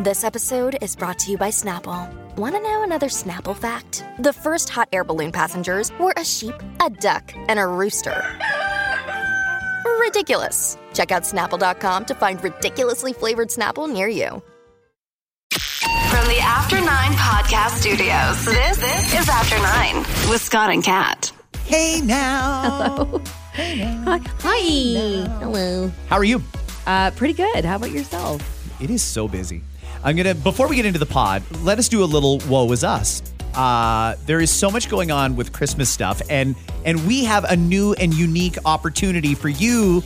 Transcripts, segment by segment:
This episode is brought to you by Snapple. Want to know another Snapple fact? The first hot air balloon passengers were a sheep, a duck, and a rooster. Ridiculous. Check out snapple.com to find ridiculously flavored Snapple near you. From the After Nine Podcast Studios, this, this is After Nine with Scott and Kat. Hey now. Hello. Hey Hi. Hi. Hello. How are you? Uh, pretty good. How about yourself? It is so busy. I'm gonna before we get into the pod, let us do a little woe is us. Uh, there is so much going on with Christmas stuff, and and we have a new and unique opportunity for you,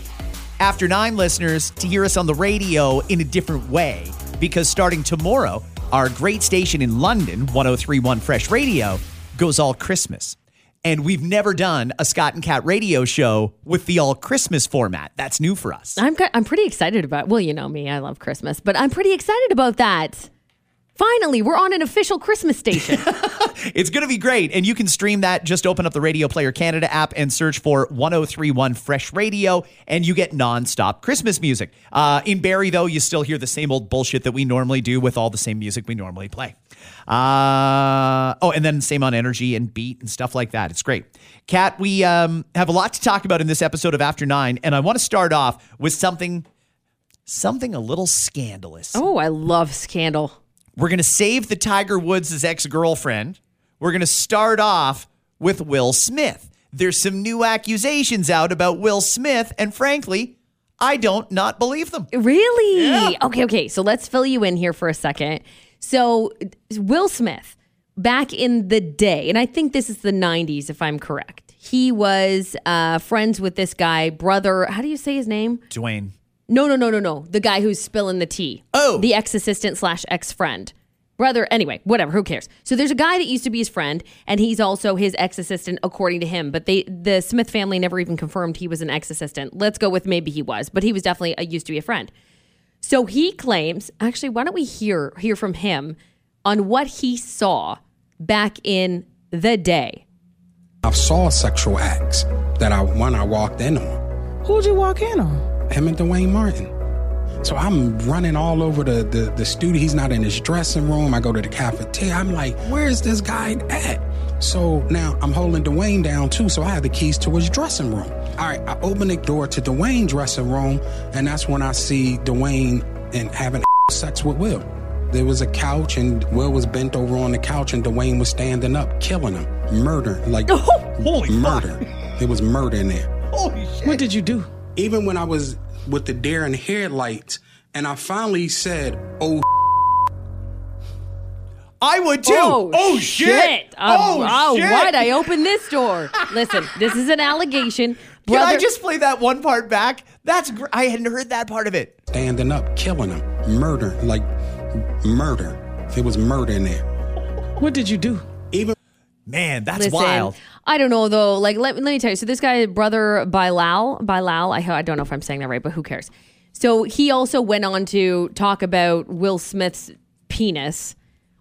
after nine listeners, to hear us on the radio in a different way. Because starting tomorrow, our great station in London, 1031 Fresh Radio, goes all Christmas. And we've never done a Scott and Kat radio show with the all Christmas format. That's new for us. I'm I'm pretty excited about. Well, you know me. I love Christmas, but I'm pretty excited about that. Finally, we're on an official Christmas station. It's going to be great. And you can stream that. Just open up the Radio Player Canada app and search for 1031 Fresh Radio, and you get nonstop Christmas music. Uh, in Barrie, though, you still hear the same old bullshit that we normally do with all the same music we normally play. Uh, oh, and then same on energy and beat and stuff like that. It's great. Kat, we um, have a lot to talk about in this episode of After Nine, and I want to start off with something, something a little scandalous. oh, I love Scandal. We're going to save the Tiger Woods' ex girlfriend. We're going to start off with Will Smith. There's some new accusations out about Will Smith, and frankly, I don't not believe them. Really? Yeah. Okay, okay. So let's fill you in here for a second. So, Will Smith, back in the day, and I think this is the 90s, if I'm correct, he was uh, friends with this guy, brother. How do you say his name? Duane. No, no, no, no, no. The guy who's spilling the tea. Oh. The ex assistant slash ex friend. Brother, anyway, whatever, who cares? So there's a guy that used to be his friend, and he's also his ex assistant, according to him. But they, the Smith family never even confirmed he was an ex assistant. Let's go with maybe he was, but he was definitely a, used to be a friend. So he claims, actually, why don't we hear hear from him on what he saw back in the day? I saw sexual acts that I when I walked in on Who'd you walk in on? Him and Duane Martin. So I'm running all over the, the the studio. He's not in his dressing room. I go to the cafeteria. I'm like, where's this guy at? So now I'm holding Duane down too. So I have the keys to his dressing room. All right, I open the door to Duane's dressing room, and that's when I see Duane and having sex with Will. There was a couch, and Will was bent over on the couch, and Duane was standing up, killing him, murder, like Holy murder. It was murder in there. Holy shit. What did you do? Even when I was with the deer and headlights, and I finally said, "Oh, I would too. Oh, oh shit. Um, oh, oh, shit. why'd I open this door? Listen, this is an allegation. Can I just play that one part back? That's gr- I hadn't heard that part of it. standing up, killing him, murder, like murder. It was murder in there." What did you do? Even Man, that's listen, wild. I don't know though. Like, let, let me tell you. So this guy, brother Bilal, Bilal, I, I don't know if I'm saying that right, but who cares? So he also went on to talk about Will Smith's penis.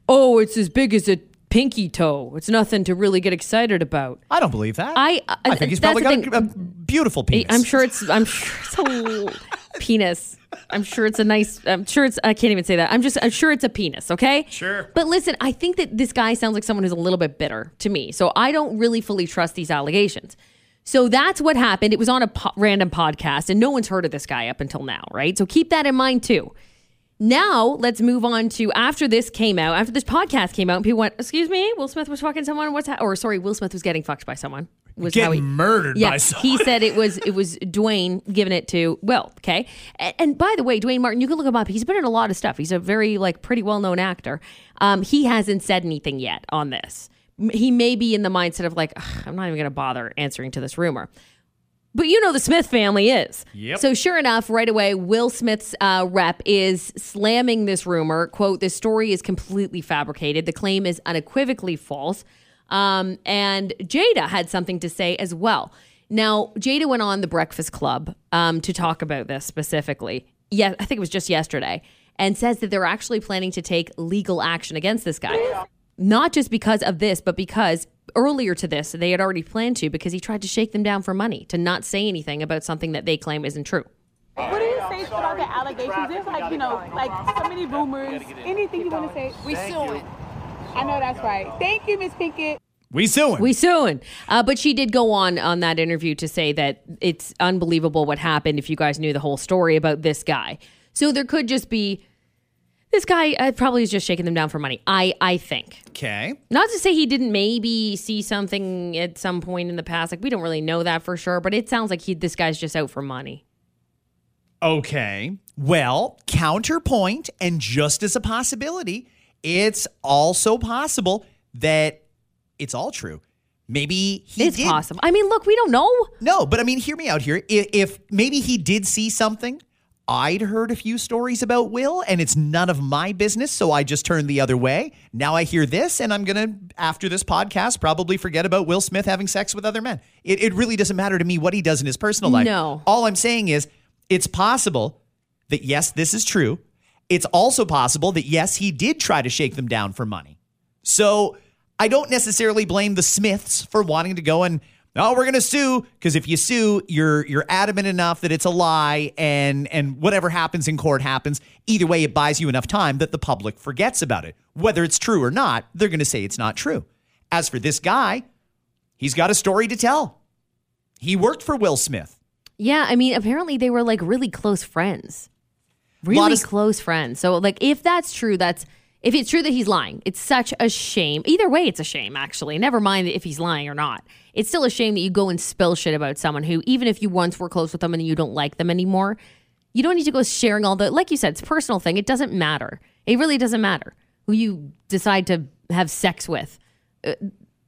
Oh, it's as big as a pinky toe. It's nothing to really get excited about. I don't believe that. I- uh, I think he's probably got a, a beautiful penis. I'm sure it's. I'm sure it's a penis. I'm sure it's a nice. I'm sure it's. I can't even say that. I'm just. I'm sure it's a penis. Okay. Sure. But listen, I think that this guy sounds like someone who's a little bit bitter to me. So I don't really fully trust these allegations. So that's what happened. It was on a po- random podcast, and no one's heard of this guy up until now, right? So keep that in mind too. Now let's move on to after this came out, after this podcast came out, and people went, "Excuse me, Will Smith was fucking someone. What's that?" Or sorry, Will Smith was getting fucked by someone. Was how Getting he murdered yeah, by someone. he said it was it was Duane giving it to Will. Okay, and, and by the way, Duane Martin, you can look him up. He's been in a lot of stuff. He's a very like pretty well known actor. Um, he hasn't said anything yet on this. He may be in the mindset of like, I'm not even going to bother answering to this rumor. But you know the Smith family is. Yep. So sure enough, right away, Will Smith's uh, rep is slamming this rumor. "Quote: This story is completely fabricated. The claim is unequivocally false." Um, and Jada had something to say as well. Now, Jada went on the Breakfast Club um, to talk about this specifically. Yeah, I think it was just yesterday, and says that they're actually planning to take legal action against this guy not just because of this, but because earlier to this, they had already planned to because he tried to shake them down for money to not say anything about something that they claim isn't true. What do you say about the allegations? There's like, you know, like so many rumors. Anything you want to say? We suing. I know that's right. Thank you, Miss Pinkett. We suing. We suing. Uh, but she did go on on that interview to say that it's unbelievable what happened if you guys knew the whole story about this guy. So there could just be this guy uh, probably is just shaking them down for money. I I think. okay. Not to say he didn't maybe see something at some point in the past. Like we don't really know that for sure, but it sounds like he this guy's just out for money. Okay. Well, counterpoint, and just as a possibility, it's also possible that it's all true. Maybe he it's did. possible. I mean, look, we don't know. No, but I mean, hear me out here. If, if maybe he did see something, I'd heard a few stories about Will, and it's none of my business, so I just turned the other way. Now I hear this, and I'm gonna, after this podcast, probably forget about Will Smith having sex with other men. It, it really doesn't matter to me what he does in his personal life. No. All I'm saying is, it's possible that yes, this is true. It's also possible that yes, he did try to shake them down for money. So I don't necessarily blame the Smiths for wanting to go and oh, we're gonna sue because if you sue, you're you're adamant enough that it's a lie, and and whatever happens in court happens. Either way, it buys you enough time that the public forgets about it. Whether it's true or not, they're gonna say it's not true. As for this guy, he's got a story to tell. He worked for Will Smith. Yeah, I mean, apparently they were like really close friends. Really of- close friends. So, like, if that's true, that's if it's true that he's lying, it's such a shame. Either way, it's a shame, actually. Never mind if he's lying or not. It's still a shame that you go and spill shit about someone who, even if you once were close with them and you don't like them anymore, you don't need to go sharing all the, like you said, it's a personal thing. It doesn't matter. It really doesn't matter who you decide to have sex with. Uh,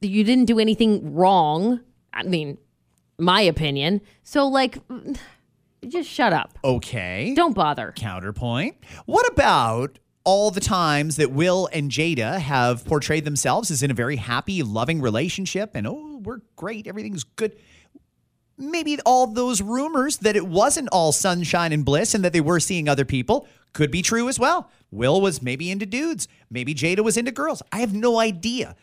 you didn't do anything wrong. I mean, my opinion. So, like, just shut up. Okay. Don't bother. Counterpoint. What about all the times that Will and Jada have portrayed themselves as in a very happy, loving relationship and oh, we're great, everything's good. Maybe all those rumors that it wasn't all sunshine and bliss and that they were seeing other people could be true as well. Will was maybe into dudes, maybe Jada was into girls. I have no idea.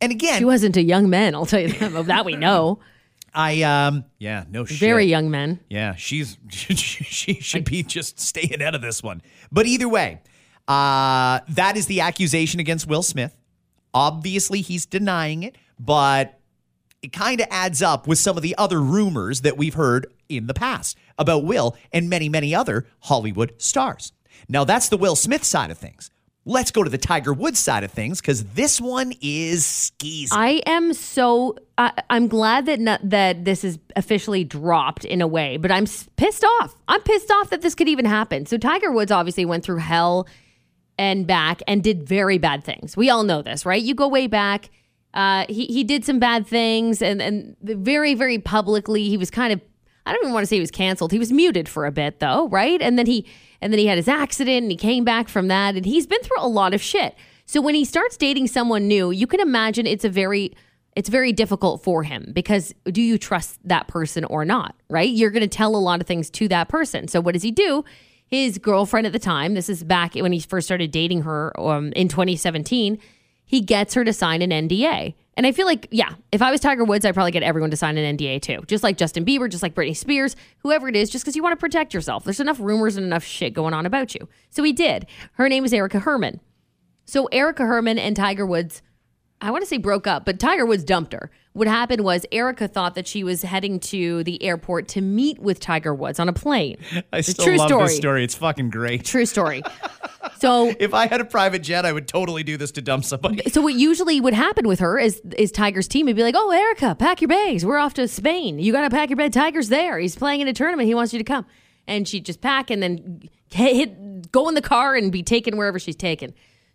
And again, She wasn't a young man, I'll tell you that. That we know. I um yeah, no shit. Very young men. Yeah, she's she should be just staying out of this one. But either way, uh, that is the accusation against Will Smith. Obviously, he's denying it, but it kind of adds up with some of the other rumors that we've heard in the past about Will and many, many other Hollywood stars. Now, that's the Will Smith side of things. Let's go to the Tiger Woods side of things because this one is skeezy. I am so. I I'm glad that not, that this is officially dropped in a way, but I'm pissed off. I'm pissed off that this could even happen. So Tiger Woods obviously went through hell and back and did very bad things. We all know this, right? You go way back. Uh, he he did some bad things, and and very very publicly he was kind of. I don't even want to say he was canceled. He was muted for a bit though, right? And then he and then he had his accident and he came back from that and he's been through a lot of shit. So when he starts dating someone new, you can imagine it's a very it's very difficult for him because do you trust that person or not, right? You're going to tell a lot of things to that person. So what does he do? His girlfriend at the time, this is back when he first started dating her um, in 2017, he gets her to sign an NDA. And I feel like, yeah, if I was Tiger Woods, I'd probably get everyone to sign an NDA too. Just like Justin Bieber, just like Britney Spears, whoever it is, just because you want to protect yourself. There's enough rumors and enough shit going on about you. So he did. Her name is Erica Herman. So Erica Herman and Tiger Woods, I want to say broke up, but Tiger Woods dumped her. What happened was Erica thought that she was heading to the airport to meet with Tiger Woods on a plane. I It's still true love story. this story. It's fucking great. True story. So If I had a private jet, I would totally do this to dump somebody. so what usually would happen with her is is Tiger's team would be like, "Oh, Erica, pack your bags. We're off to Spain. You got to pack your bag. Tiger's there. He's playing in a tournament. He wants you to come." And she'd just pack and then hit, hit go in the car and be taken wherever she's taken.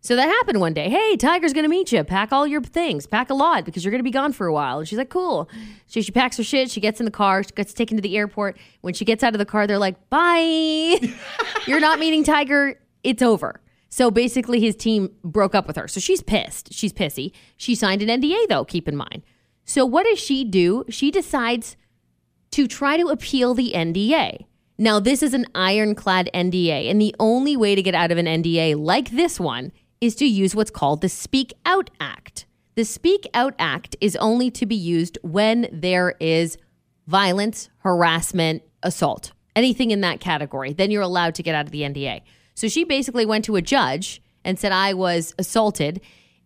So that happened one day. Hey, Tiger's going to meet you. Pack all your things. Pack a lot because you're going to be gone for a while. And she's like, cool. So she packs her shit. She gets in the car. She gets taken to the airport. When she gets out of the car, they're like, bye. you're not meeting Tiger. It's over. So basically, his team broke up with her. So she's pissed. She's pissy. She signed an NDA, though, keep in mind. So what does she do? She decides to try to appeal the NDA. Now, this is an ironclad NDA, and the only way to get out of an NDA like this one is to use what's called the Speak Out Act. The Speak Out Act is only to be used when there is violence, harassment, assault. anything in that category, then you're allowed to get out of the NDA. So she basically went to a judge and said, I was assaulted.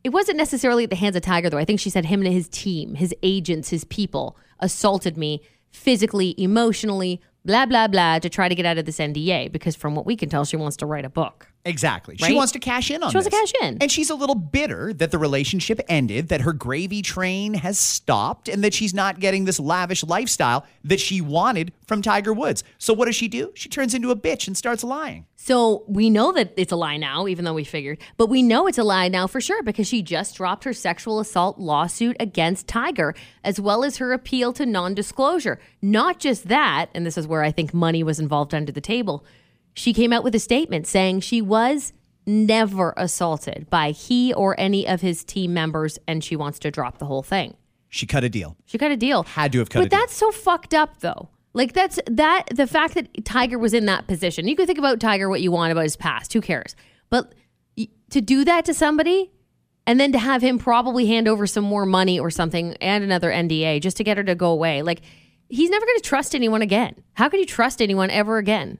It wasn't necessarily at the hands of Tiger, though. I think she said him and his team, his agents, his people assaulted me physically, emotionally, blah, blah, blah, to try to get out of this NDA because from what we can tell, she wants to write a book. Exactly. She wants to cash in on She wants to cash in. And she's a little bitter that the relationship ended, that her gravy train has stopped, and that she's not getting this lavish lifestyle that she wanted from Tiger Woods. So what does she do? She turns into a bitch and starts lying. So we know that it's a lie now, even though we figured, but we know it's a lie now for sure because she just dropped her sexual assault lawsuit against Tiger, as well as her appeal to non disclosure. Not just that, and this is where I think money was involved under the table, she came out with a statement saying she was never assaulted by he or any of his team members, and she wants to drop the whole thing. She cut a deal. She cut a deal. Had to have cut but a deal. that's so fucked up though. Like that's that the fact that Tiger was in that position. You can think about Tiger what you want about his past. Who cares? But to do that to somebody and then to have him probably hand over some more money or something and another NDA just to get her to go away. Like he's never going to trust anyone again. How can you trust anyone ever again?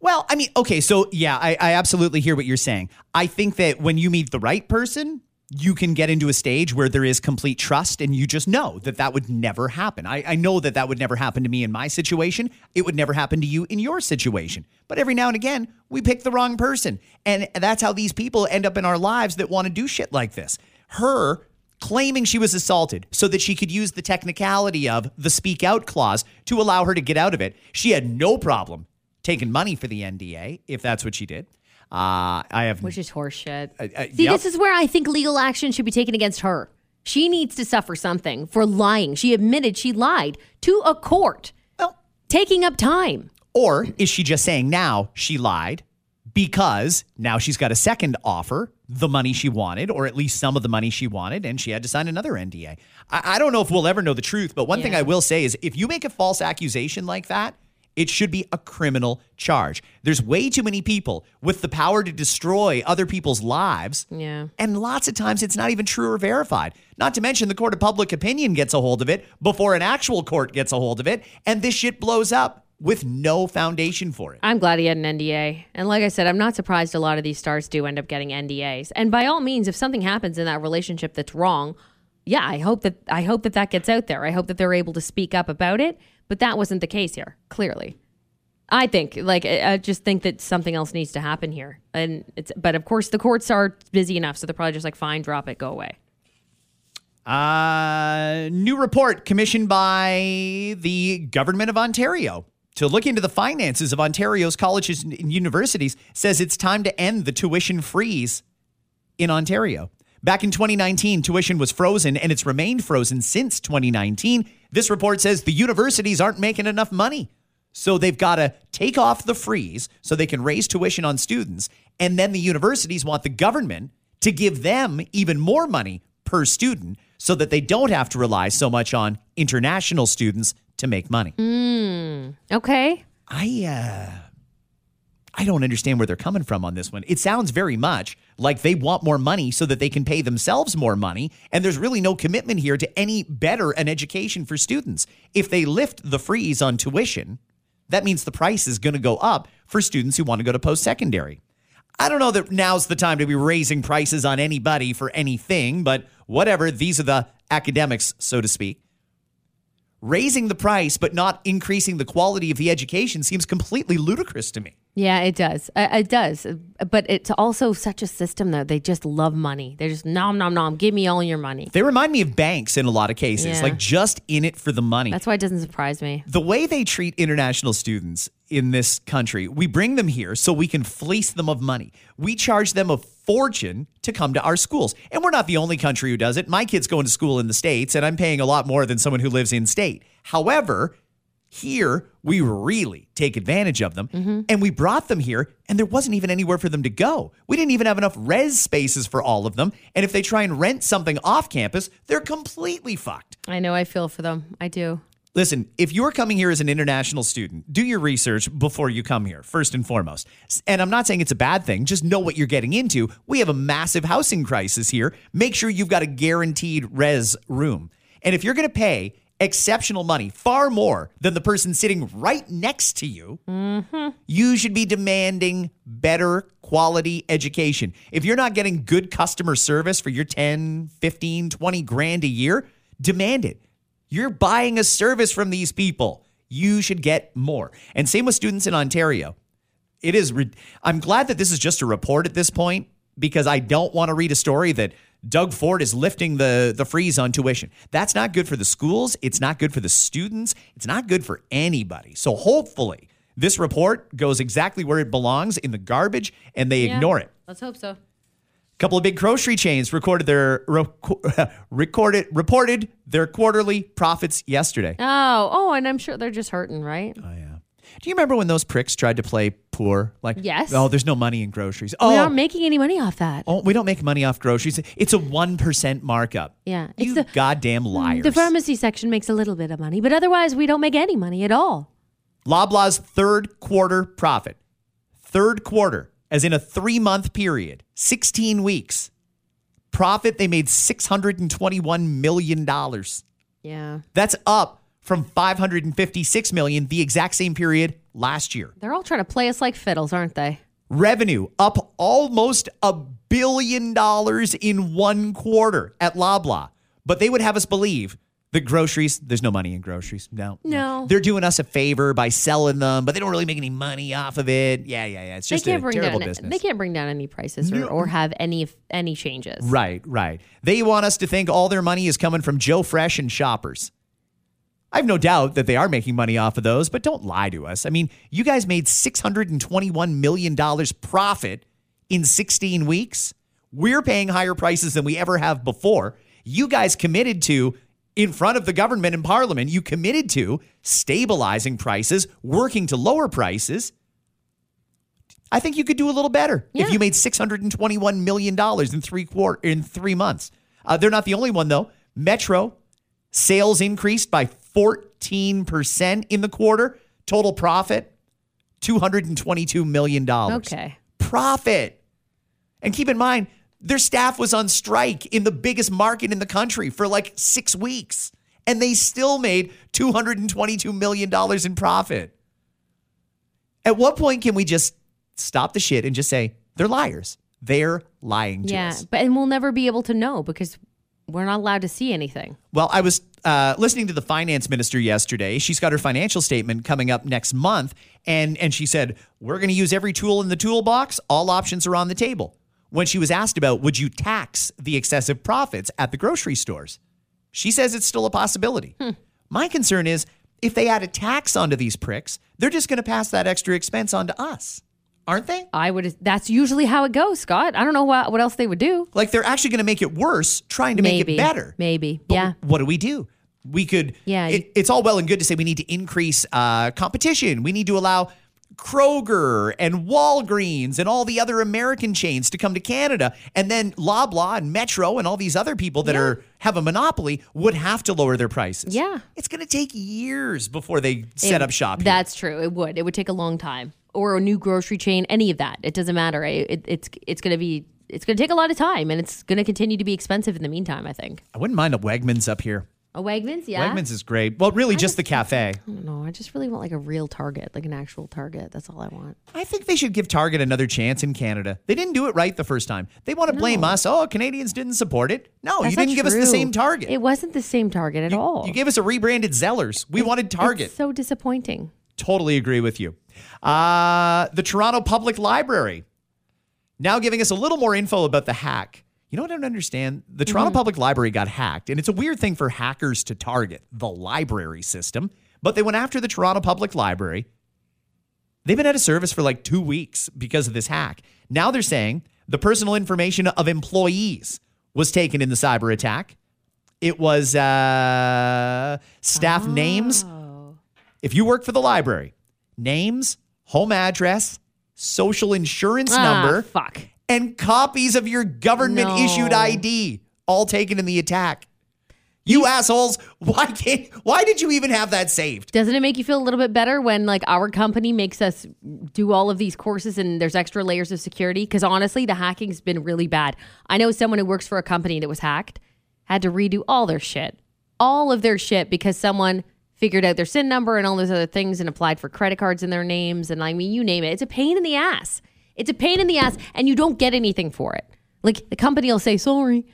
Well, I mean, okay, so yeah, I, I absolutely hear what you're saying. I think that when you meet the right person, you can get into a stage where there is complete trust and you just know that that would never happen. I, I know that that would never happen to me in my situation. It would never happen to you in your situation. But every now and again, we pick the wrong person. And that's how these people end up in our lives that want to do shit like this. Her claiming she was assaulted so that she could use the technicality of the speak out clause to allow her to get out of it. She had no problem taking money for the NDA if that's what she did. Uh, I have Which is horseshit. uh, See, yep. this is where I think legal action should be taken against her. She needs to suffer something for lying. She admitted she lied to a court, well, taking up time. or is she just saying now she lied because now she's got a second offer, the money she wanted, or at least some of the money she wanted, and she had to sign another NDA. I, I don't know if we'll ever know the truth, but one thing I will say is if you make a false accusation like that, it should be a criminal charge. There's way too many people with the power to destroy other people's lives. Yeah. And lots of times it's not even true or verified. Not to mention the court of public opinion gets a hold of it before an actual court gets a hold of it. And this shit blows up with no foundation for it. I'm glad he had an NDA. And like I said, I'm not surprised a lot of these stars do end up getting NDAs. And by all means, if something happens in that relationship that's wrong, yeah, I hope that I hope that that gets out there. I hope that they're able to speak up about it. But that wasn't the case here, clearly. I think, like, I just think that something else needs to happen here. And it's, but of course, the courts are busy enough, so they're probably just like, fine, drop it, go away. Uh, new report commissioned by the government of Ontario to look into the finances of Ontario's colleges and universities says it's time to end the tuition freeze in Ontario. Back in 2019, tuition was frozen and it's remained frozen since 2019. This report says the universities aren't making enough money. So they've got to take off the freeze so they can raise tuition on students. And then the universities want the government to give them even more money per student so that they don't have to rely so much on international students to make money. Mm, Okay. I uh I don't understand where they're coming from on this one. It sounds very much like they want more money so that they can pay themselves more money and there's really no commitment here to any better an education for students. If they lift the freeze on tuition, that means the price is going to go up for students who want to go to post-secondary. I don't know that now's the time to be raising prices on anybody for anything, but whatever, these are the academics, so to speak raising the price but not increasing the quality of the education seems completely ludicrous to me. Yeah, it does. Uh, It does. But it's also such a system, though. They just love money. They're just nom, nom, nom. Give me all your money. They remind me of banks in a lot of cases, Yeah. like just in it for the money. That's why it doesn't surprise me. the way they treat international students in this country, we bring them here so we can fleece them of money. We charge them a fortune to come to our schools. And we're not the only country who does it. My kid's going to school in the States, and I'm paying a lot more than someone who lives in state. However, here we really take advantage of them. Mm-hmm. And we brought them here, and there wasn't even anywhere for them to go. We didn't even have enough res spaces for all of them. And if they try and rent something off campus, they're completely fucked. I know. I feel for them. I do. Listen, if you're coming here as an international student, do your research before you come here, first and foremost. And I'm not saying it's a bad thing, just know what you're getting into. We have a massive housing crisis here. Make sure you've got a guaranteed res room. And if you're going to pay exceptional money, far more than the person sitting right next to you, mm-hmm. you should be demanding better quality education. If you're not getting good customer service for your 10, 15, 20 grand a year, demand it. You're buying a service from these people. You should get more. And same with students in Ontario. It is re- I'm glad that this is just a report at this point because I don't want to read a story that Doug Ford is lifting the the freeze on tuition. That's not good for the schools, it's not good for the students, it's not good for anybody. So hopefully this report goes exactly where it belongs in the garbage and they Yeah. ignore it. Let's hope so. Couple of big grocery chains recorded their reco- recorded reported their quarterly profits yesterday. Oh, oh, and I'm sure they're just hurting, right? Oh yeah. Do you remember when those pricks tried to play poor? Like, Yes. oh, there's no money in groceries. Oh, we aren't making any money off that. oh, we don't make money off groceries. It's a one percent markup. Yeah, you it's the- goddamn mm, liars. The pharmacy section makes a little bit of money, but otherwise we don't make any money at all. Loblaws third quarter profit, third quarter, as in a three month period, 16 weeks. Profit, they made $621 million. Yeah. That's up from 556 million the exact same period last year. They're all trying to play us like fiddles, aren't they? Revenue up almost a billion dollars in one quarter at Loblaw. But they would have us believe that groceries, there's no money in groceries. No. No. They're doing us a favor by selling them, but they don't really make any money off of it. Yeah, yeah, yeah. It's just they a can't bring terrible down business. they can't bring down any prices or, or have any any changes. Right, right. They want us to think all their money is coming from Joe Fresh and shoppers. I have no doubt that they are making money off of those, but don't lie to us. I mean, you guys made $621 million profit in 16 weeks. We're paying higher prices than we ever have before. You guys committed to, in front of the government and parliament, you committed to stabilizing prices, working to lower prices. I think you could do a little better if you made $621 million in three quarter in three months. Uh, they're not the only one though. Metro sales increased by 14% in the quarter. Total profit $222 million. Okay. Profit. And keep in mind, their staff was on strike in the biggest market in the country for like six weeks. And they still made $222 million in profit. At what point can we just stop the shit and just say, they're liars? They're lying to Yeah, us. but and we'll never be able to know because we're not allowed to see anything. Well, I was uh, listening to the finance minister yesterday. She's got her financial statement coming up next month, and and she said we're going to use every tool in the toolbox. All options are on the table. When she was asked about would you tax the excessive profits at the grocery stores, she says it's still a possibility. My concern is if they add a tax onto these pricks, they're just going to pass that extra expense on to us, aren't they? I would. That's usually how it goes, Scott. I don't know what what else they would do. Like they're actually going to make it worse, trying to make it better. Maybe. But yeah. What do we do? We could. Yeah, It, it's all well and good to say we need to increase uh, competition. We need to allow Kroger and Walgreens and all the other American chains to come to Canada, and then Loblaw and Metro and all these other people that are have a monopoly would have to lower their prices. Yeah. it's going to take years before they set It- up shop. here. That's true. It would. It would take a long time. Or a new grocery chain. Any of that. It doesn't matter. It, it, it's it's going to be. It's going to take a lot of time, and it's going to continue to be expensive in the meantime. I think. I wouldn't mind a Wegmans up here. A Wegmans, yeah. Wegmans is great. Well, really, just the cafe. I don't know. I just really want like a real Target, like an actual Target. That's all I want. I think they should give Target another chance in Canada. They didn't do it right the first time. They want to blame us. Oh, Canadians didn't support it. No, That's you not didn't give us the true. same Target. It wasn't the same Target at all. You gave us a rebranded Zellers. We wanted Target. It's so disappointing. Totally agree with you. Uh, the Toronto Public Library now giving us a little more info about the hack. You know what I don't understand? The Toronto Public Library got hacked, and it's a weird thing for hackers to target the library system, but they went after the Toronto Public Library. They've been out of service for like two weeks because of this hack. Now they're saying the personal information of employees was taken in the cyber attack. It was uh, staff names. If you work for the library, names, home address, social insurance Ah, number, fuck. And copies of your government issued ID, all taken in the attack. You assholes, why can't why did you even have that saved? Doesn't it make you feel a little bit better when like our company makes us do all of these courses and there's extra layers of security? Because honestly, the hacking's been really bad. I know someone who works for a company that was hacked had to redo all their shit. all of their shit because someone figured out their SIN number and all those other things and applied for credit cards in their names. And I mean, you name it. It's a pain in the ass. It's a pain in the ass, and you don't get anything for it. Like the company will say, sorry,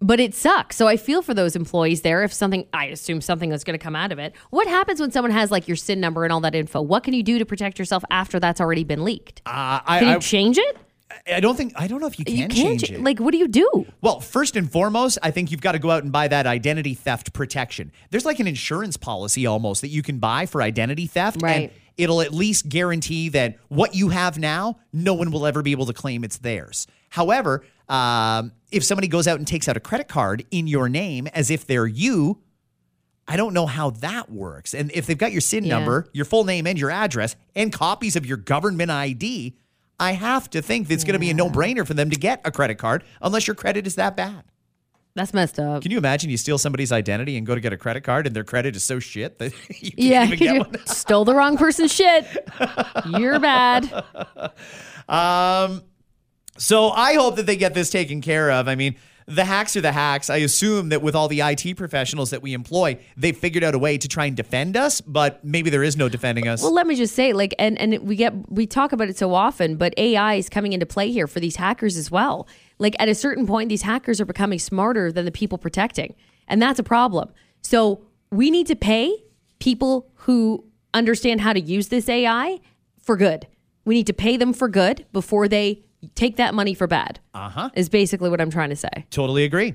but it sucks. So I feel for those employees there if something, I assume something is going to come out of it. What happens when someone has like your SIN number and all that info? What can you do to protect yourself after that's already been leaked? Uh, I, Can you I, change it? I don't think I don't know if you can you change it. Like, what do you do? Well, first and foremost, I think you've got to go out and buy that identity theft protection. There's like an insurance policy almost that you can buy for identity theft. Right. And it'll at least guarantee that what you have now, no one will ever be able to claim it's theirs. However, um, if somebody goes out and takes out a credit card in your name as if they're you, I don't know how that works. And if they've got your SIN Yeah. number, your full name and your address, and copies of your government ID, I have to think that it's going to be a no brainer for them to get a credit card unless your credit is that bad. That's messed up. Can you imagine you steal somebody's identity and go to get a credit card and their credit is so shit that you can't yeah, even get you one? stole the wrong person's shit. You're bad. Um, so I hope that they get this taken care of. I mean, the hacks are the hacks. I assume that with all the IT professionals that we employ, they figured out a way to try and defend us, but maybe there is no defending us. Well, let me just say, like, and and we get we talk about it so often, but AI is coming into play here for these hackers as well. Like, at a certain point, these hackers are becoming smarter than the people protecting, and that's a problem. So we need to pay people who understand how to use this AI for good. We need to pay them for good before they take that money for bad. Uh huh. Is basically what I'm trying to say. totally agree.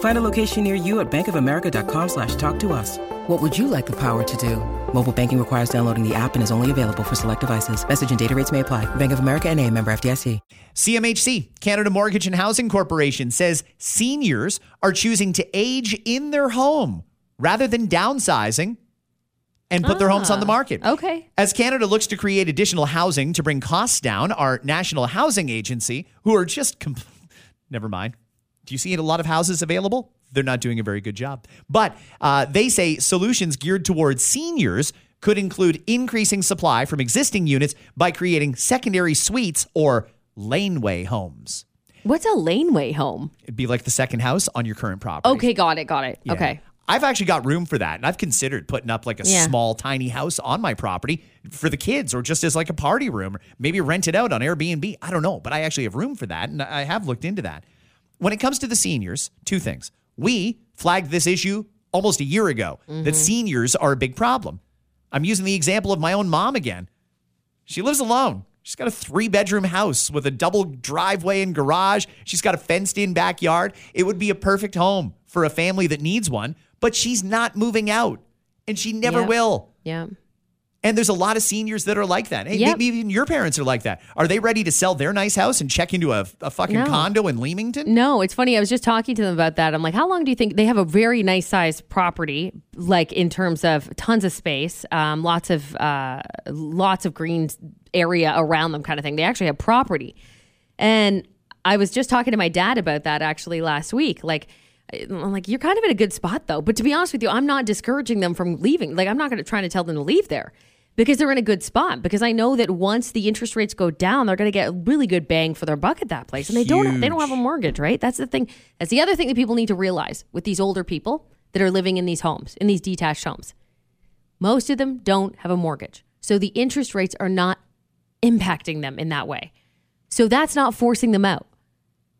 Find a location near you at bankofamerica.com slash talk to us. What would you like the power to do? Mobile banking requires downloading the app and is only available for select devices. Message and data rates may apply. Bank of America and a member FDIC. CMHC, Canada Mortgage and Housing Corporation, says seniors are choosing to age in their home rather than downsizing and put their homes on the ah, market. Okay. As Canada looks to create additional housing to bring costs down, our National Housing Agency, who are just, com- never mind. Do you see a lot of houses available? They're not doing a very good job. But uh, they say solutions geared towards seniors could include increasing supply from existing units by creating secondary suites or laneway homes. What's a laneway home? It'd be like the second house on your current property. Okay, got it, got it. Yeah. Okay. I've actually got room for that. And I've considered putting up like a Yeah. small, tiny house on my property for the kids or just as like a party room or maybe rent it out on Airbnb. I don't know, but I actually have room for that. And I have looked into that. When it comes to the seniors, two things. We flagged this issue almost a year ago that mm-hmm. seniors are a big problem. I'm using the example of my own mom again. She lives alone. She's got a three bedroom house with a double driveway and garage. She's got a fenced in backyard. It would be a perfect home for a family that needs one, but she's not moving out and she never Yeah. will. Yeah. And there's a lot of seniors that are like that. Hey, Yep. maybe even your parents are like that. Are they ready to sell their nice house and check into a, a fucking No. condo in Leamington? No, it's funny. I was just talking to them about that. I'm like, how long do you think they have a very nice sized property, like in terms of tons of space, um, lots of uh, lots of green area around them, kind of thing. They actually have property, and I was just talking to my dad about that actually last week. Like, I'm like, you're kind of in a good spot though. But to be honest with you, I'm not discouraging them from leaving. Like, I'm not going to try to tell them to leave there because they're in a good spot. Because I know that once the interest rates go down, they're going to get a really good bang for their buck at that place. And they don't they don't have a mortgage, right? That's the thing. That's the other thing that people need to realize with these older people that are living in these homes, in these detached homes. Most of them don't have a mortgage. So the interest rates are not impacting them in that way. So that's not forcing them out.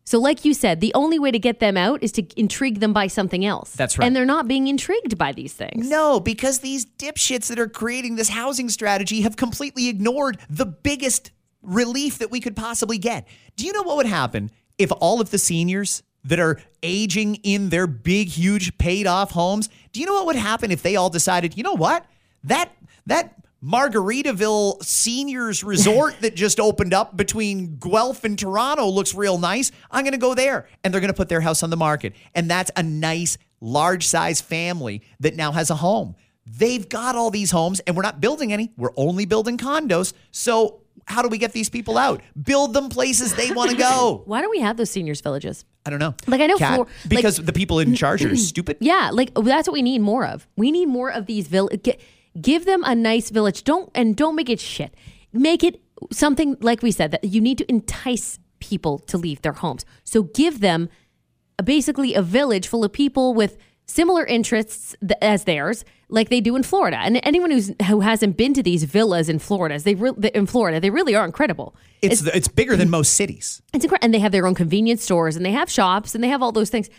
So, like you said, the only way to get them out is to intrigue them by something else. That's right. And they're not being intrigued by these things. No, because these dipshits that are creating this housing strategy have completely ignored the biggest relief that we could possibly get. Do you know what would happen if all of the seniors that are aging in their big, huge paid off homes, do you know what would happen if they all decided, you know what? That, that, Margaritaville Seniors Resort that just opened up between Guelph and Toronto looks real nice. I'm going to go there. And they're going to put their house on the market. And that's a nice, large size family that now has a home. They've got all these homes, and we're not building any. We're only building condos. So, how do we get these people out? Build them places they want to go. Why don't we have those seniors villages? I don't know. Like, I know Kat, for- like- because the people in charge are stupid. Yeah, like that's what we need more of. We need more of these vill. Give them a nice village. Don't and don't make it shit. Make it something like we said that you need to entice people to leave their homes. So give them a, basically a village full of people with similar interests th- as theirs, like they do in Florida. And anyone who's who hasn't been to these villas in Florida, they re- in Florida, they really are incredible. It's it's, bigger than most cities. It's incredible. And they have their own convenience stores and they have shops and they have all those things.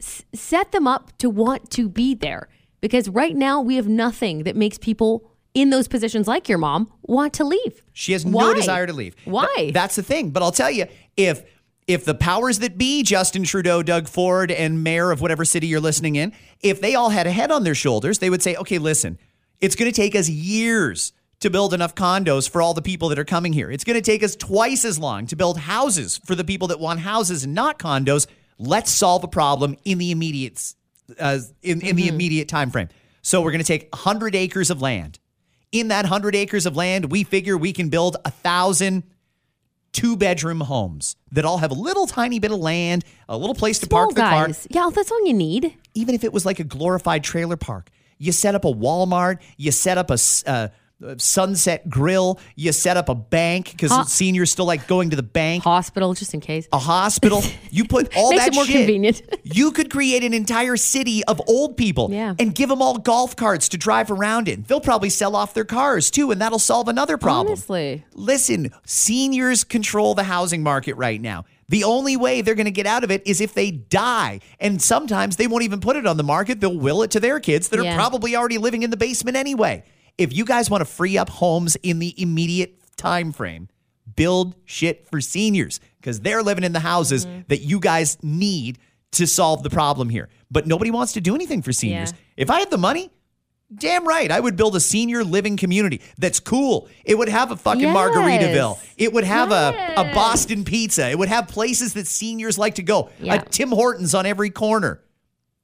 S- set them up to want to be there because right now we have nothing that makes people in those positions like your mom want to leave. She has Why? no desire to leave. Why? Th- that's the thing. But I'll tell you, if if the powers that be, Justin Trudeau, Doug Ford, and mayor of whatever city you're listening in, if they all had a head on their shoulders, they would say, okay, listen, it's going to take us years to build enough condos for all the people that are coming here. It's going to take us twice as long to build houses for the people that want houses and not condos. Let's solve a problem in the immediate uh, in, in the immediate time frame. So we're going to take 100 acres of land. In that 100 acres of land, we figure we can build a thousand two bedroom homes that all have a little tiny bit of land, a little place to Small park the car. guys. Yeah, that's all you need. Even if it was like a glorified trailer park, you set up a Walmart, you set up a uh, a Sunset Grill, you set up a bank because seniors still like going to the bank. Hospital, just in case. A hospital, you put all Makes that it more shit. convenient. you could create an entire city of old people Yeah. and give them all golf carts to drive around in. They'll probably sell off their cars too, and that'll solve another problem. Honestly. Listen, seniors control the housing market right now. The only way they're going to get out of it is if they die. And sometimes they won't even put it on the market. They'll will it to their kids that Yeah. are probably already living in the basement anyway. If you guys want to free up homes in the immediate time frame, build shit for seniors because they're living in the houses Mm-hmm. that you guys need to solve the problem here. But nobody wants to do anything for seniors. Yeah. If I had the money, Damn right. I would build a senior living community that's cool. It would have a fucking Yes. Margaritaville. It would have a, a Boston pizza. It would have places that seniors like to go. Yeah. A Tim Hortons on every corner.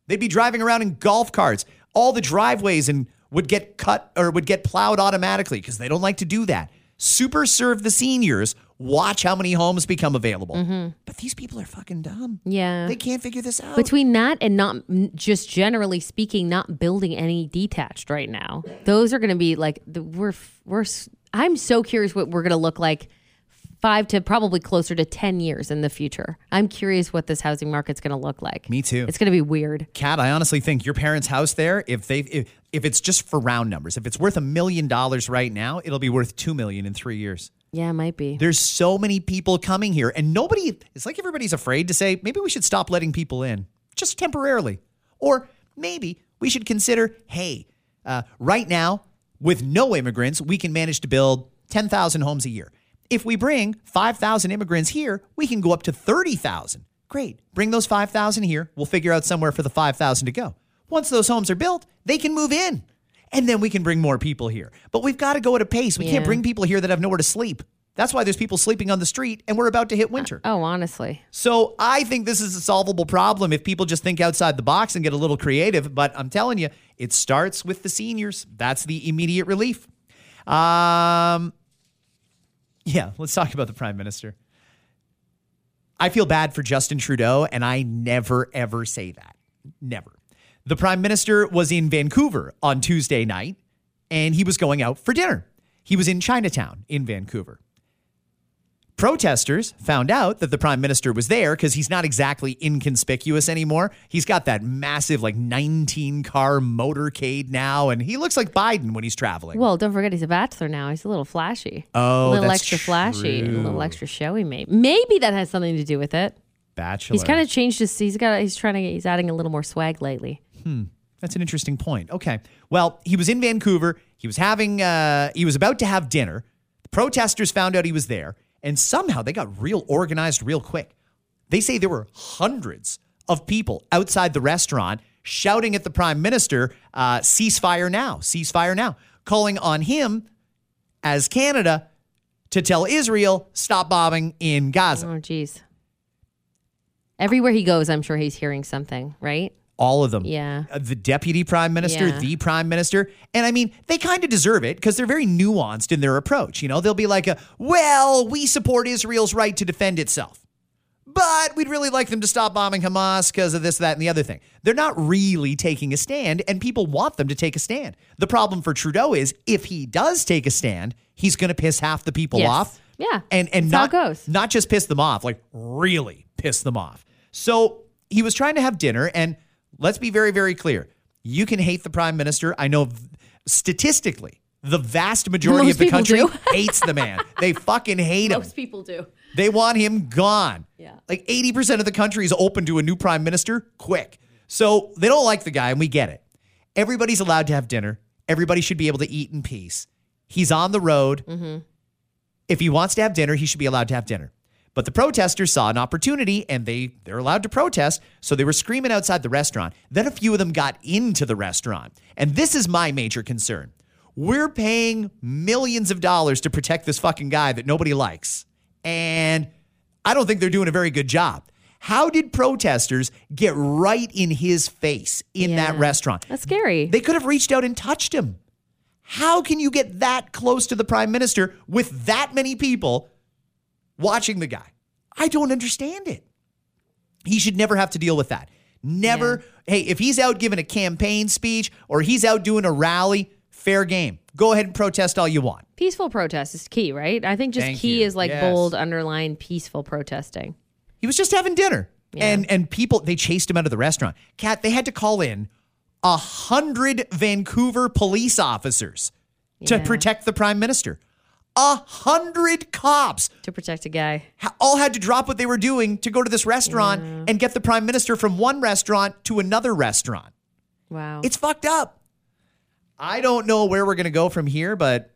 They'd be driving around in golf carts. All the driveways and would get cut or would get plowed automatically because they don't like to do that. Super serve the seniors. Watch how many homes become available. But these people are fucking dumb. Mm-hmm. Yeah. They can't figure this out. Between that and not just generally speaking, not building any detached right now, those are going to be like the we're we're. I'm so curious what we're going to look like five to probably closer to ten years in the future. I'm curious what this housing market's going to look like. Me too. It's going to be weird. Kat, I honestly think your parents' house there, if they if, if it's just for round numbers, if it's worth a million dollars right now, it'll be worth two million in three years. Yeah, it might be. There's so many people coming here, and nobody. It's like everybody's afraid to say maybe we should stop letting people in just temporarily, or maybe we should consider, hey, uh, right now with no immigrants, we can manage to build ten thousand homes a year. If we bring five thousand immigrants here, we can go up to thirty thousand. Great, bring those five thousand here. We'll figure out somewhere for the five thousand to go. Once those homes are built, they can move in. And then we can bring more people here. But we've got to go at a pace. We Yeah. can't bring people here that have nowhere to sleep. That's why there's people sleeping on the street and we're about to hit winter. Oh, honestly. So I think this is a solvable problem if people just think outside the box and get a little creative. But I'm telling you, it starts with the seniors. That's the immediate relief. Um, yeah, let's talk about the prime minister. I feel bad for Justin Trudeau, and I never, ever say that. Never. The prime minister was in Vancouver on Tuesday night, and he was going out for dinner. He was in Chinatown in Vancouver. Protesters found out that the prime minister was there because he's not exactly inconspicuous anymore. He's got that massive, like 19 car motorcade now, and he looks like Biden when he's traveling. Well, don't forget he's a bachelor now. He's a little flashy. Oh, a little extra flashy, and a little extra showy. Maybe, maybe that has something to do with it. Bachelor. He's kind of changed his. He's got. He's trying to. He's adding a little more swag lately. Hmm. That's an interesting point. Okay. Well, he was in Vancouver. He was having, uh, he was about to have dinner. The protesters found out he was there, and somehow they got real organized real quick. They say there were hundreds of people outside the restaurant shouting at the prime minister, uh, ceasefire now, ceasefire now, calling on him as Canada to tell Israel, stop bombing in Gaza. Oh, geez. Everywhere he goes, I'm sure he's hearing something, right? All of them. Yeah. Uh, The deputy prime minister, Yeah. the prime minister. And I mean, they kind of deserve it because they're very nuanced in their approach. You know, they'll be like, a, well, we support Israel's right to defend itself. But we'd really like them to stop bombing Hamas because of this, that, and the other thing. They're not really taking a stand, and people want them to take a stand. The problem for Trudeau is if he does take a stand, he's going to piss half the people Yes. off. Yeah. And and That's not not just piss them off, like really piss them off. So he was trying to have dinner, and let's be very, very clear. You can hate the prime minister. I know statistically, the vast majority Most of the country hates the man. They fucking hate him. Most people do. They want him gone. Yeah. Like 80% of the country is open to a new prime minister quick. So they don't like the guy, and we get it. Everybody's allowed to have dinner. Everybody should be able to eat in peace. He's on the road. Mm-hmm. If he wants to have dinner, he should be allowed to have dinner. But the protesters saw an opportunity and they they're allowed to protest, so they were screaming outside the restaurant. Then a few of them got into the restaurant. And this is my major concern. We're paying millions of dollars to protect this fucking guy that nobody likes. And I don't think they're doing a very good job. How did protesters get right in his face in that restaurant? That's scary. They could have reached out and touched him. How can you get that close to the prime minister with that many people watching the guy? I don't understand it. He should never have to deal with that. Never. Hey, if he's out giving a campaign speech or he's out doing a rally, fair game. Go ahead and protest all you want. Peaceful protest is key, right? I think just Thank key you. is like Yes. bold, underline, peaceful protesting. He was just having dinner. And and people they chased him out of the restaurant. Kat, they had to call in a hundred Vancouver police officers to protect the prime minister. A hundred cops To protect a guy. all had to drop what they were doing to go to this restaurant and get the prime minister from one restaurant to another restaurant. Wow. It's fucked up. I don't know where we're going to go from here, but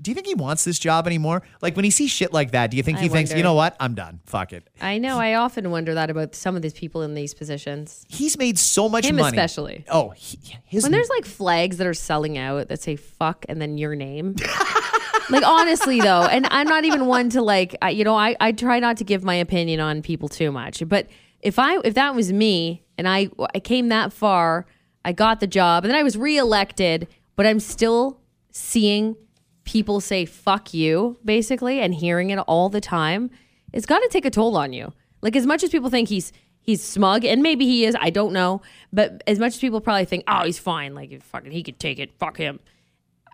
do you think he wants this job anymore? Like when he sees shit like that, do you think I he thinks, wonder. you know what? I'm done. Fuck it. I know. I often wonder that about some of these people in these positions. He's made so much Him money. especially. Oh, he, his When there's like flags that are selling out that say fuck and then your name. like honestly though, and I'm not even one to like I, you know, I, I try not to give my opinion on people too much. But if I if that was me and I I came that far, I got the job and then I was reelected, but I'm still seeing people say fuck you basically and hearing it all the time, it's got to take a toll on you. Like as much as people think he's he's smug and maybe he is, I don't know, but as much as people probably think, "Oh, he's fine, like fucking he could take it, fuck him."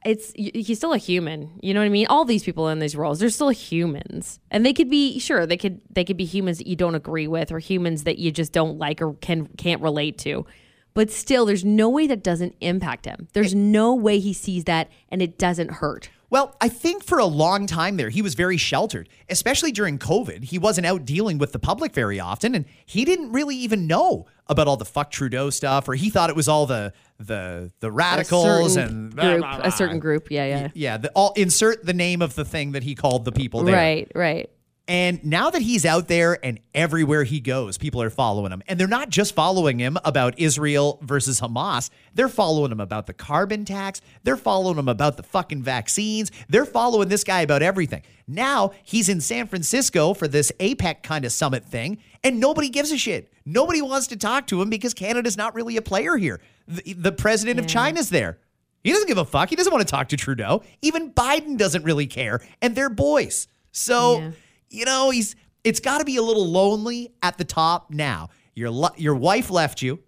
It's he's still a human. You know what I mean? All these people in these roles, they're still humans. And they could be sure, they could they could be humans that you don't agree with or humans that you just don't like or can can't relate to. But still, there's no way that doesn't impact him. There's no way he sees that and it doesn't hurt. Well, I think for a long time there, he was very sheltered, especially during COVID. He wasn't out dealing with the public very often, and he didn't really even know about all the fuck Trudeau stuff, or he thought it was all the the the radicals a and blah, group, blah, blah. a certain group. Yeah, yeah. Yeah, the, all insert the name of the thing that he called the people there. Right, right. And now that he's out there and everywhere he goes, people are following him. And they're not just following him about Israel versus Hamas. They're following him about the carbon tax. They're following him about the fucking vaccines. They're following this guy about everything. Now he's in San Francisco for this APEC kind of summit thing, and nobody gives a shit. Nobody wants to talk to him because Canada's not really a player here. The, the president of China's there. He doesn't give a fuck. He doesn't want to talk to Trudeau. Even Biden doesn't really care, and they're boys. So, Yeah. You know, he's it's got to be a little lonely at the top now. Your your wife left you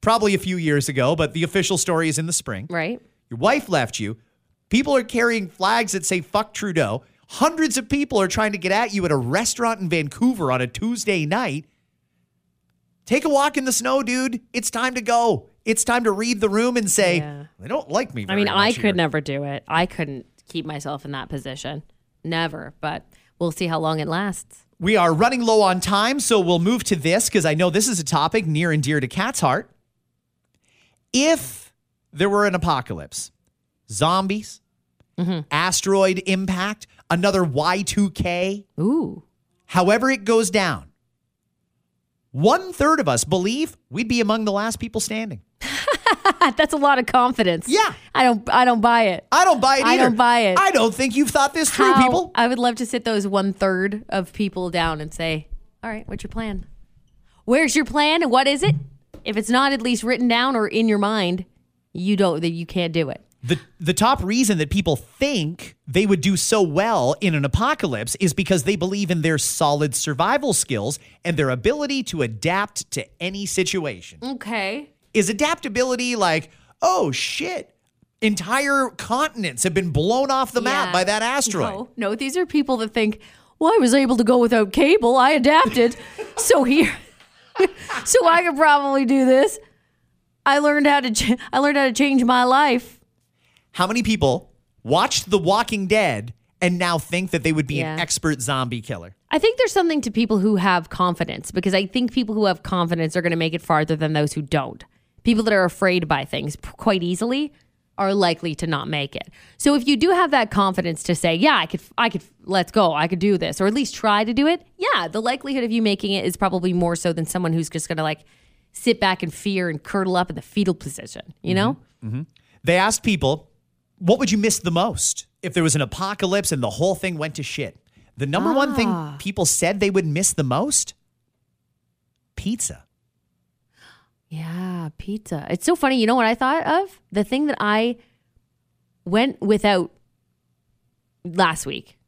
probably a few years ago, but the official story is in the spring. Right. Your wife left you. People are carrying flags that say fuck Trudeau. Hundreds of people are trying to get at you at a restaurant in Vancouver on a Tuesday night. Take a walk in the snow, dude. It's time to go. It's time to read the room and say, Yeah. they don't like me. I mean, I could here." never do it. I couldn't keep myself in that position. Never. But we'll see how long it lasts. We are running low on time, so we'll move to this because I know this is a topic near and dear to Kat's heart. If there were an apocalypse, zombies, Mm-hmm. asteroid impact, another Y2K, Ooh. however it goes down, one third of us believe we'd be among the last people standing. That's a lot of confidence. Yeah. I don't I don't buy it. I don't buy it either. I don't buy it. I don't think you've thought this through, How- people. I would love to sit those one third of people down and say, All right, what's your plan? Where's your plan and what is it? If it's not at least written down or in your mind, you don't that you can't do it. The the top reason that people think they would do so well in an apocalypse is because they believe in their solid survival skills and their ability to adapt to any situation. Okay. Is adaptability like, oh shit, entire continents have been blown off the map Yeah. by that asteroid? No, no, these are people that think, well, I was able to go without cable. I adapted. so here, so I could probably do this. I learned how to. Ch- I learned how to change my life. How many people watched The Walking Dead and now think that they would be an expert zombie killer? I think there's something to people who have confidence because I think people who have confidence are going to make it farther than those who don't. People that are afraid by things quite easily are likely to not make it. So if you do have that confidence to say, "Yeah, I could I could let's go. I could do this," or at least try to do it, yeah, the likelihood of you making it is probably more so than someone who's just going to like sit back in fear and curdle up in the fetal position, you know? They asked people, what would you miss the most if there was an apocalypse and the whole thing went to shit? The number one Ah. thing people said they would miss the most? Pizza. Yeah, pizza. It's so funny. You know what I thought of? The thing that I went without last week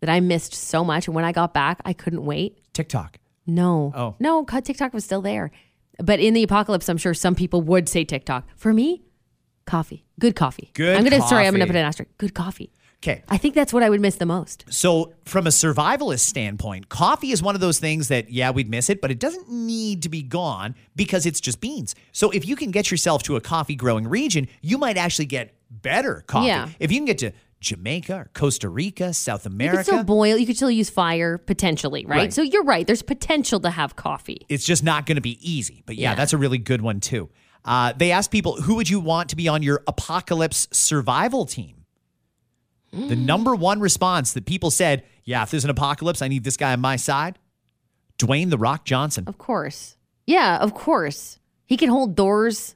that I missed so much. And when I got back, I couldn't wait. TikTok. No. Oh. No, TikTok was still there. But in the apocalypse, I'm sure some people would say TikTok. For me, coffee. Good coffee. Good I'm gonna sorry, I'm gonna put an asterisk. Good coffee. Okay. I think that's what I would miss the most. So, from a survivalist standpoint, coffee is one of those things that, yeah, we'd miss it, but it doesn't need to be gone because it's just beans. So, if you can get yourself to a coffee growing region, you might actually get better coffee. Yeah. If you can get to Jamaica or Costa Rica, South America. You could still boil. You could still use fire potentially, right? Right. So you're right. There's potential to have coffee. it's just not going to be easy. But yeah, Yeah. that's a really good one too. Uh, they asked people, who would you want to be on your apocalypse survival team? The number one response that people said, yeah, if there's an apocalypse, I need this guy on my side. Dwayne The Rock Johnson. Of course. Yeah, of course. He can hold doors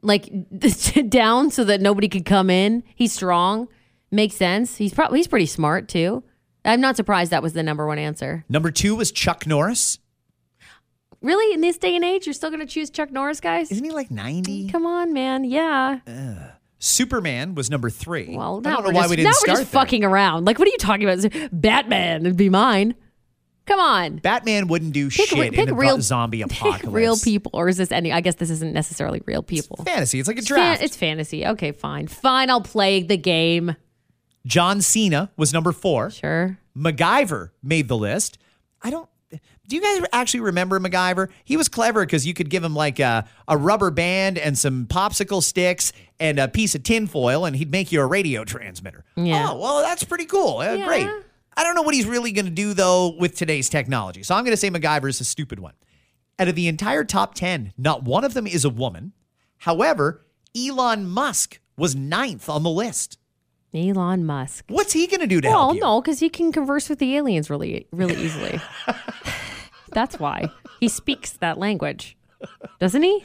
like down so that nobody could come in. He's strong. Makes sense. He's probably he's pretty smart too. I'm not surprised that was the number one answer. Number two was Chuck Norris. Really, in this day and age, you're still going to choose Chuck Norris, guys? Isn't he like 90? Come on, man. Yeah. Superman was number three. Well, I now don't know we're why just, we now we're just fucking around. Like, what are you talking about? Batman would be mine. Come on. Batman wouldn't do Pick, shit pick in a real zombie apocalypse. Pick real people, or is this any? I guess this isn't necessarily real people. Fantasy. It's like a It's fan- draft. it's fantasy. Okay, fine. Fine, I'll play the game. John Cena was number four. Sure. MacGyver made the list. I don't. Do you guys actually remember MacGyver? He was clever because you could give him like a, a rubber band and some popsicle sticks and a piece of tinfoil, and he'd make you a radio transmitter. Yeah. Oh, well, that's pretty cool. Uh, Yeah. Great. I don't know what he's really going to do, though, with today's technology. So I'm going to say MacGyver is a stupid one. Out of the entire top 10, not one of them is a woman. However, Elon Musk was ninth on the list. Elon Musk. What's he going to do to Well, help you? no, because he can converse with the aliens really, really easily. That's why he speaks that language, doesn't he?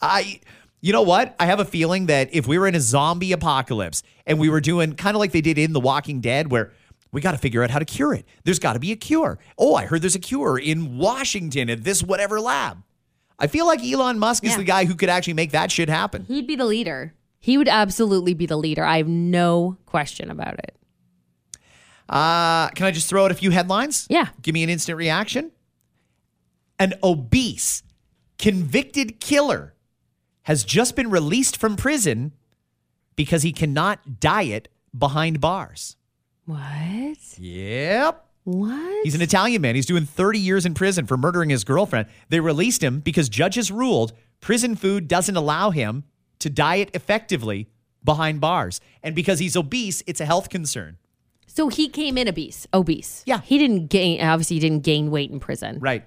I, you know what? I have a feeling that if we were in a zombie apocalypse and we were doing kind of like they did in The Walking Dead, where we got to figure out how to cure it. There's got to be a cure. Oh, I heard there's a cure in Washington at this whatever lab. I feel like Elon Musk is the guy who could actually make that shit happen. He'd be the leader. He would absolutely be the leader. I have no question about it. Uh, can I just throw out a few headlines? Yeah. Give me an instant reaction. An obese, convicted killer has just been released from prison because he cannot diet behind bars. What? Yep. What? He's an Italian man. He's doing 30 years in prison for murdering his girlfriend. They released him because judges ruled prison food doesn't allow him to diet effectively behind bars. And because he's obese, it's a health concern. so he came in obese. Obese. Yeah. He didn't gain. Obviously, he didn't gain weight in prison. Right.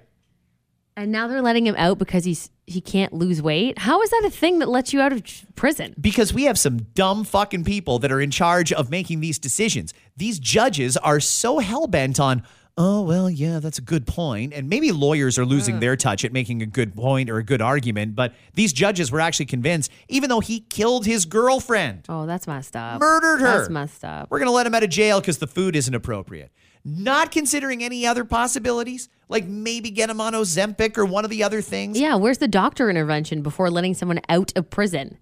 And now they're letting him out because he's he can't lose weight. How is that a thing that lets you out of prison? Because we have some dumb fucking people that are in charge of making these decisions. These judges are so hell bent on, oh, well, yeah, that's a good point. And maybe lawyers are losing mm. their touch at making a good point or a good argument. But these judges were actually convinced, even though he killed his girlfriend, Oh, that's messed up. murdered her. That's messed up. We're going to let him out of jail because the food isn't appropriate. Not considering any other possibilities, like maybe get him on Ozempic or one of the other things. Yeah, where's the doctor intervention before letting someone out of prison?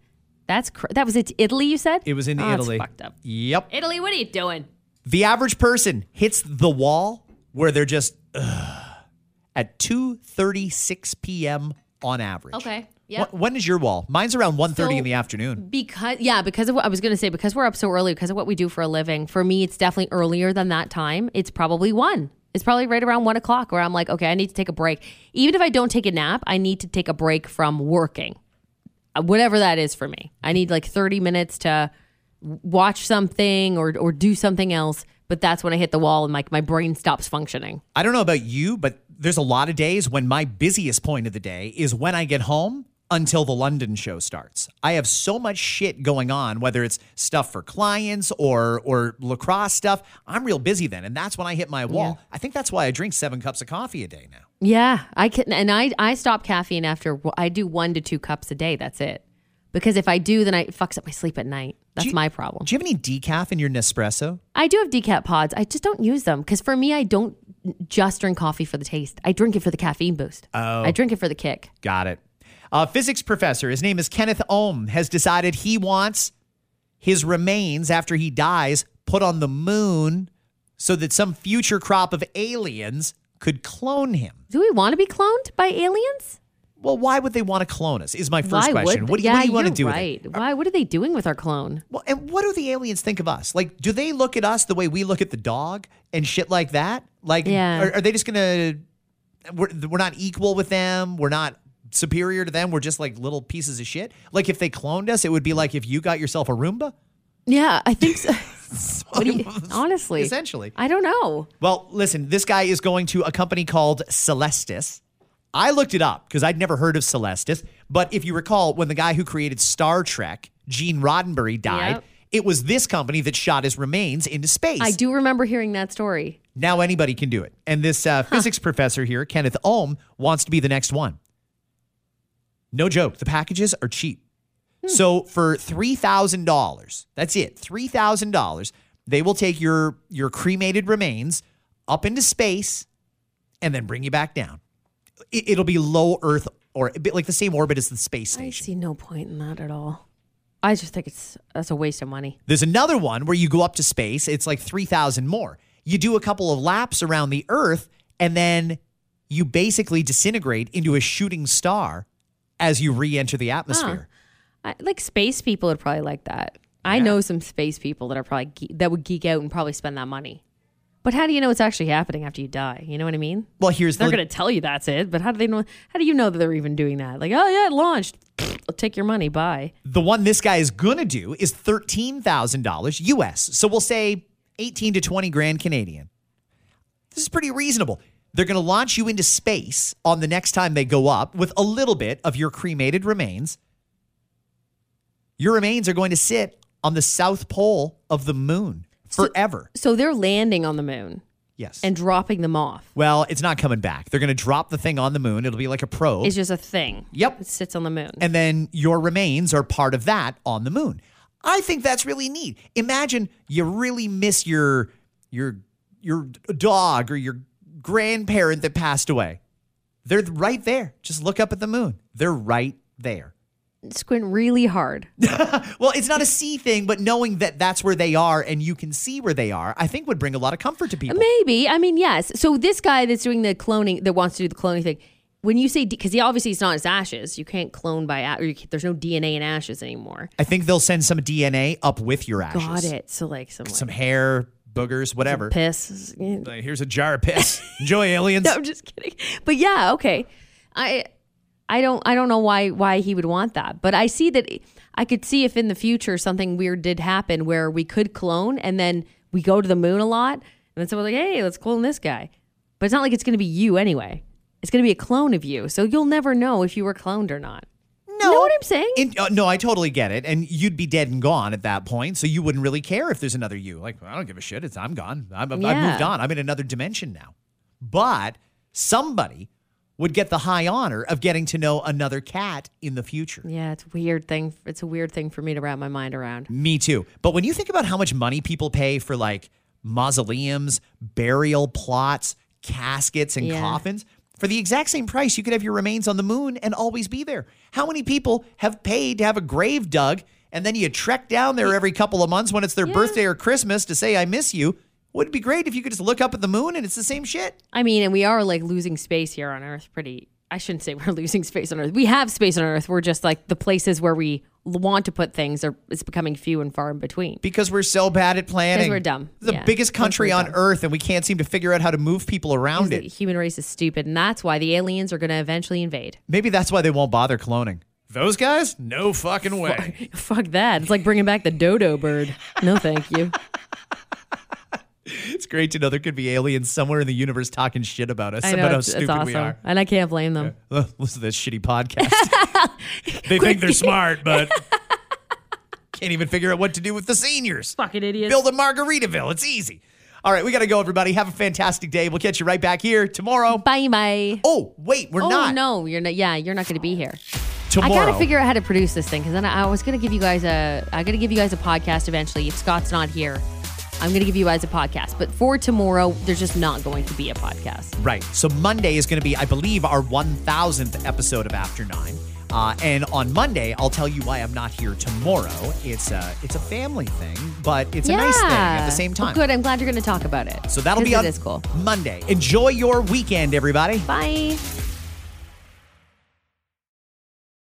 That's cr- that was it. Italy, you said It was in Oh, Italy. fucked up. Yep. Italy, what are you doing? The average person hits the wall where they're just ugh, at 2:36 p.m. on average. Okay. Yeah. Wh- When is your wall? Mine's around 1:30 So- in the afternoon. Because yeah, because of what I was going to say, because we're up so early, because of what we do for a living. For me, it's definitely earlier than that time. It's probably one. It's probably right around one o'clock where I'm like, okay, I need to take a break. Even if I don't take a nap, I need to take a break from working, Uh, whatever that is for me. I need like 30 minutes to watch something or or do something else. But that's when I hit the wall and like my brain stops functioning. I don't know about you, but there's a lot of days when my busiest point of the day is when I get home until the London show starts. I have so much shit going on, whether it's stuff for clients or or lacrosse stuff. I'm real busy then, and that's when I hit my wall. I think that's why I drink seven cups of coffee a day now. Yeah, I can, and I I stop caffeine after I do one to two cups a day. That's it. Because if I do, then I it fucks up my sleep at night. That's you- my problem. Do you have any decaf in your Nespresso? I do have decaf pods. I just don't use them because for me, I don't just drink coffee for the taste. I drink it for the caffeine boost. Oh, I drink it for the kick. Got it. A physics professor, his name is Kenneth Ohm, has decided he wants his remains after he dies put on the moon so that some future crop of aliens could clone him. Do we want to be cloned by aliens? Well, why would they want to clone us? Is my first Why question. would? What, do- yeah, what do you want to do right. with it? Why? What are they doing with our clone? Well, and what do the aliens think of us? Like, do they look at us the way we look at the dog and shit like that? Like, Yeah. are, are they just gonna? We're, we're not equal with them. We're not superior to them. We're just like little pieces of shit. Like, if they cloned us, it would be like if you got yourself a Roomba. Yeah, I think so. You- honestly, Essentially. I don't know. Well, listen, this guy is going to a company called Celestis. I looked it up because I'd never heard of Celestis. But if you recall, when the guy who created Star Trek, Gene Roddenberry, died, Yep. it was this company that shot his remains into space. I do remember hearing that story. Now anybody can do it. And this uh, physics professor here, Kenneth Ohm, wants to be the next one. No joke. The packages are cheap. So for three thousand dollars, that's it. Three thousand dollars, they will take your your cremated remains up into space and then bring you back down. It, it'll be low Earth or a bit like the same orbit as the space I see no point in that at all. I just think it's that's a waste of money. There's another one where you go up to space. It's like 3,000 more. You do a couple of laps around the Earth, and then you basically disintegrate into a shooting star as you re enter the atmosphere. I, like space people would probably like that. I know some space people that are probably ge- that would geek out and probably spend that money. But how do you know it's actually happening after you die? You know what I mean? Well, here's the They're the. going to tell you that's it, but how do they know? How do you know that they're even doing that? Like, oh yeah, it launched. I'll take your money. Bye. The one this guy is going to do is $13,000 US. So we'll say 18 to 20 grand Canadian. This is pretty reasonable. They're going to launch you into space on the next time they go up with a little bit of your cremated remains. Your remains are going to sit on the south pole of the moon forever. So they're landing on the moon yes. and dropping them off. well, it's not coming back. They're going to drop the thing on the moon. It'll be like a probe. It's just a thing. Yep. It sits on the moon. and then your remains are part of that on the moon. I think that's really neat. Imagine you really miss your your your dog or your grandparent that passed away. They're right there. Just look up at the moon. They're right there. Squint really hard. Well, it's not a see thing, but knowing that that's where they are and you can see where they are, I think would bring a lot of comfort to people. Maybe. I mean, yes. So this guy that's doing the cloning, that wants to do the cloning thing, when you say, because he obviously it's not his ashes, you can't clone by, or you can't, there's no DNA in ashes anymore. I think they'll send some DNA up with your ashes. Got it. So like some, like, Some hair, boogers, whatever. piss. Here's a jar of piss. Enjoy, aliens. No, I'm just kidding. But yeah, okay. I I don't I don't know why why he would want that. But I see that I could see if in the future something weird did happen where we could clone and then we go to the moon a lot and then someone's like, "Hey, let's clone this guy." But it's not like it's going to be you anyway. It's going to be a clone of you. So you'll never know if you were cloned or not. No. You know what I'm saying? In, uh, no, I totally get it. And you'd be dead and gone at that point. So you wouldn't really care if there's another you. Like, I don't give a shit. It's I'm gone. I'm, I've moved on. I'm in another dimension now. but somebody would get the high honor of getting to know another Kat in the future. Yeah, it's a weird thing. It's a weird thing for me to wrap my mind around. Me too. But when you think about how much money people pay for like mausoleums, burial plots, caskets, and Yeah. coffins, for the exact same price, you could have your remains on the moon and always be there. How many people have paid to have a grave dug and then you trek down there every couple of months when it's their birthday or Christmas to say, I miss you? Would it be great if you could just look up at the moon and it's the same shit? I mean, and we are like losing space here on Earth pretty. I shouldn't say we're losing space on Earth. We have space on Earth. We're just like the places where we want to put things are it's becoming few and far in between. Because we're so bad at planning. we're dumb. The Yeah, biggest country on dumb. earth, and we can't seem to figure out how to move people around The it. human race is stupid, and that's why the aliens are going to eventually invade. Maybe that's why they won't bother cloning. Those guys? No fucking way. Fuck that! It's like bringing back the dodo bird. No, thank you. it's great to know there could be aliens somewhere in the universe talking shit about us I about know how it's, it's stupid awesome, we are. and I can't blame them. Ugh, listen to this shitty podcast. they think they're smart, but can't even figure out what to do with the seniors. Fucking idiots. Build a Margaritaville. It's easy. All right, we got to go, everybody. Have a fantastic day. We'll catch you right back here tomorrow. Bye, bye. Oh, wait, we're oh not. no, you're not. Yeah, you're not going to be here. Tomorrow. I got to figure out how to produce this thing because then I, I was going to give you guys a. I got to give you guys a podcast eventually. If Scott's not here, I'm going to give you guys a podcast. But for tomorrow, there's just not going to be a podcast. Right. So Monday is going to be, I believe, our 1000th episode of After Nine. Uh, and on Monday, I'll tell you why I'm not here tomorrow. It's a it's a family thing, but it's a nice thing at the same Well, time. good. I'm glad you're going to talk about it. So that'll be on cool. Monday. Enjoy your weekend, everybody. Bye.